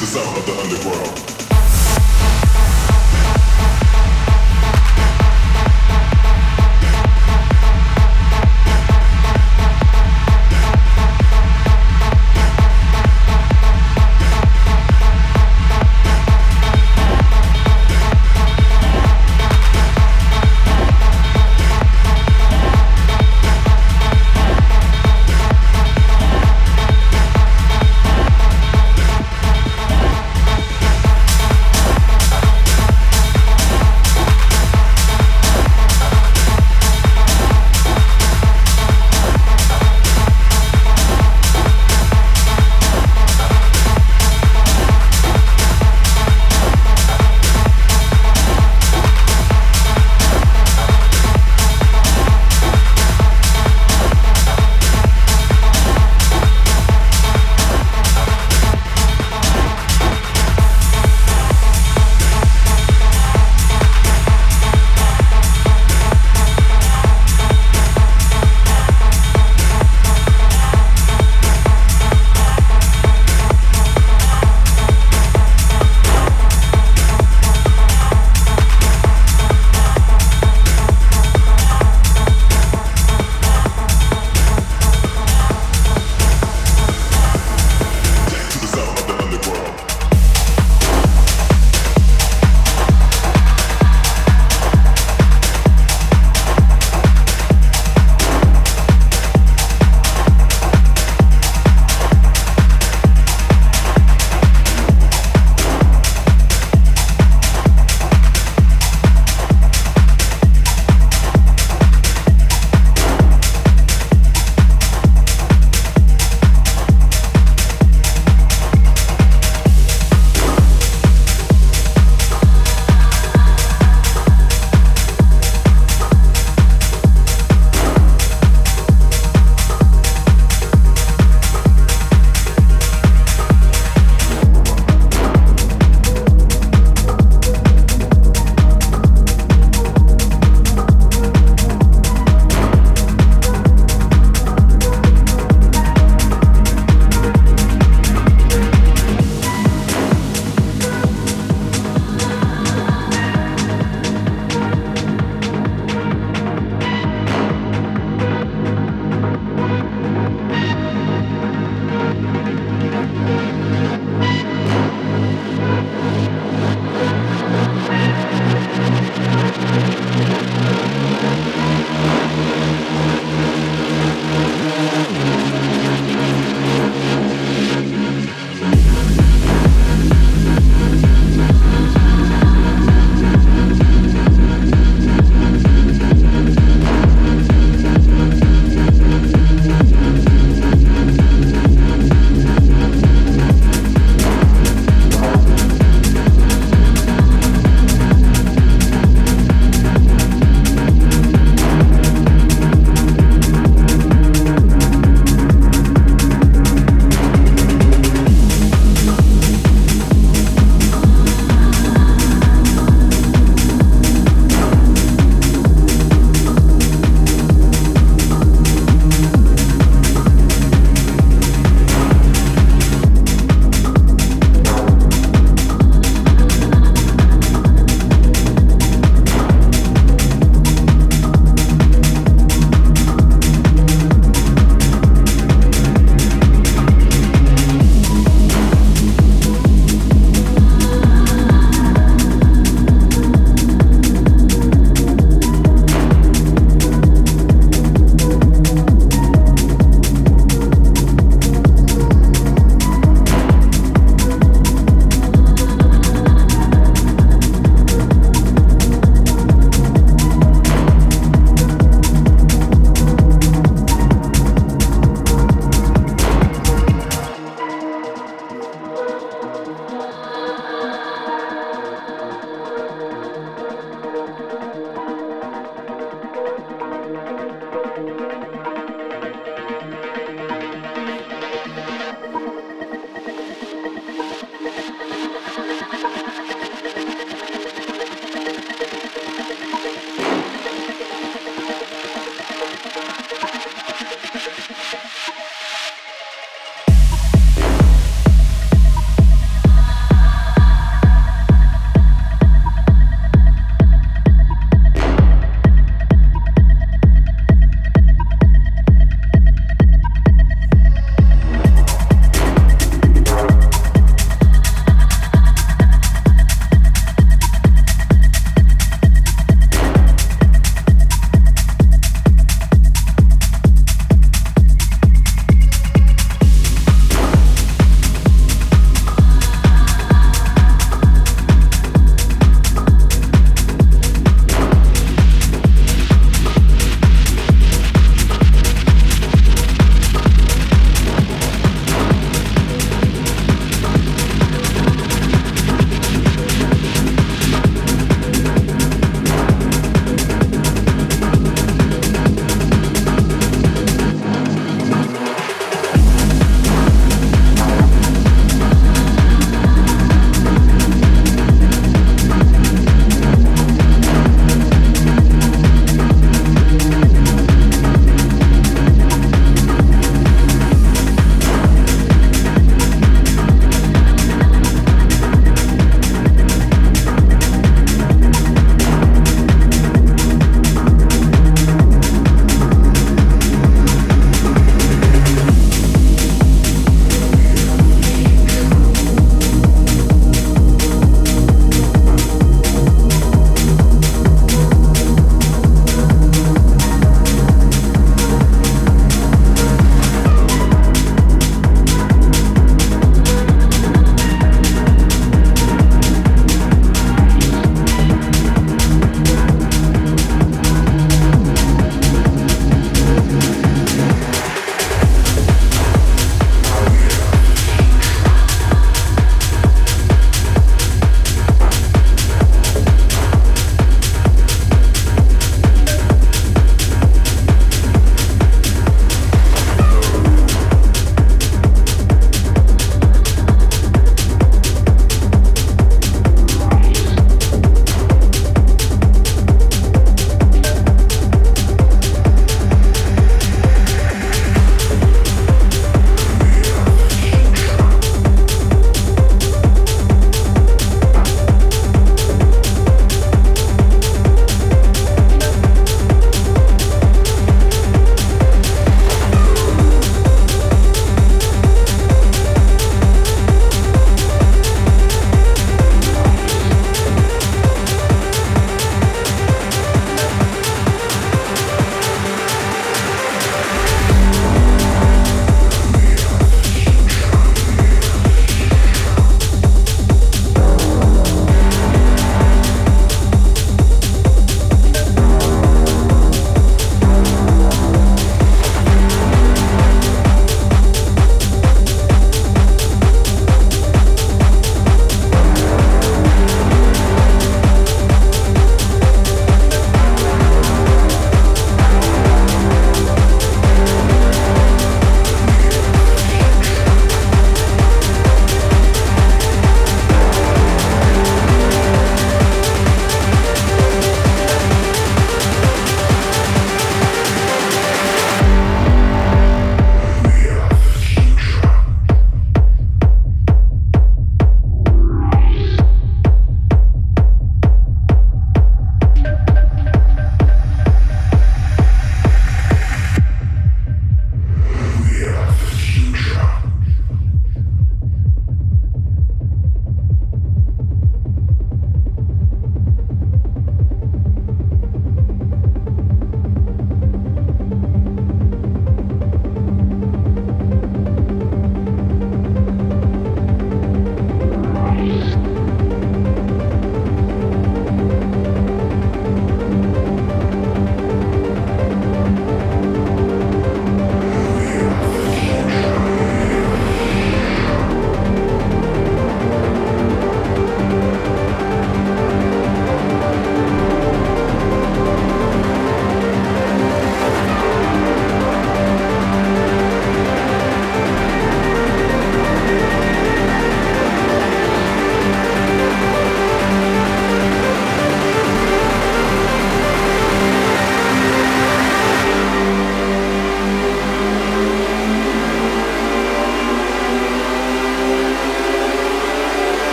the sound of the underground.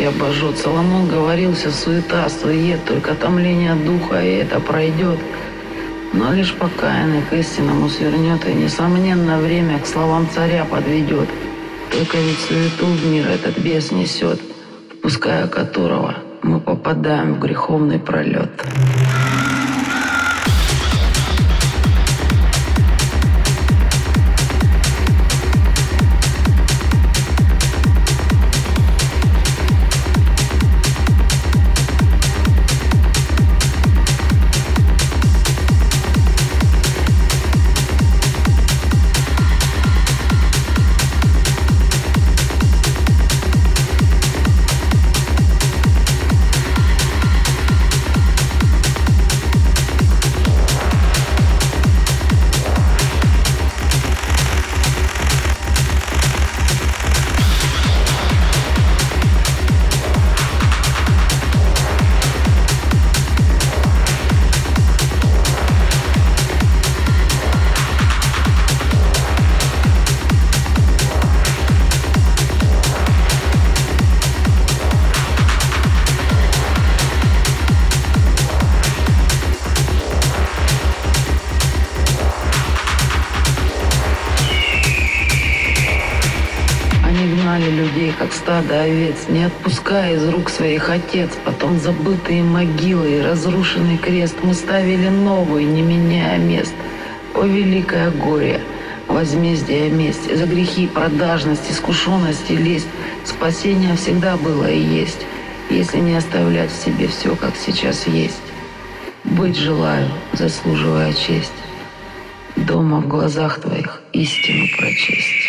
Физически обожжет. Соломон говорил, все суета, сует, только томление духа, и это пройдет. Но лишь покаянный к истинному свернет, и, несомненно, время к словам царя подведет. Только ведь суету в мир этот бес несет, впуская которого мы попадаем в греховный пролет. Не отпуская из рук своих отец, потом забытые могилы и разрушенный крест, мы ставили новый, не меняя мест. О, великое горе! Возмездие мести за грехи, продажность, искушенность и лесть. Спасение всегда было и есть, если не оставлять в себе все, как сейчас есть. Быть желаю, заслуживая честь, дома в глазах твоих истину прочесть.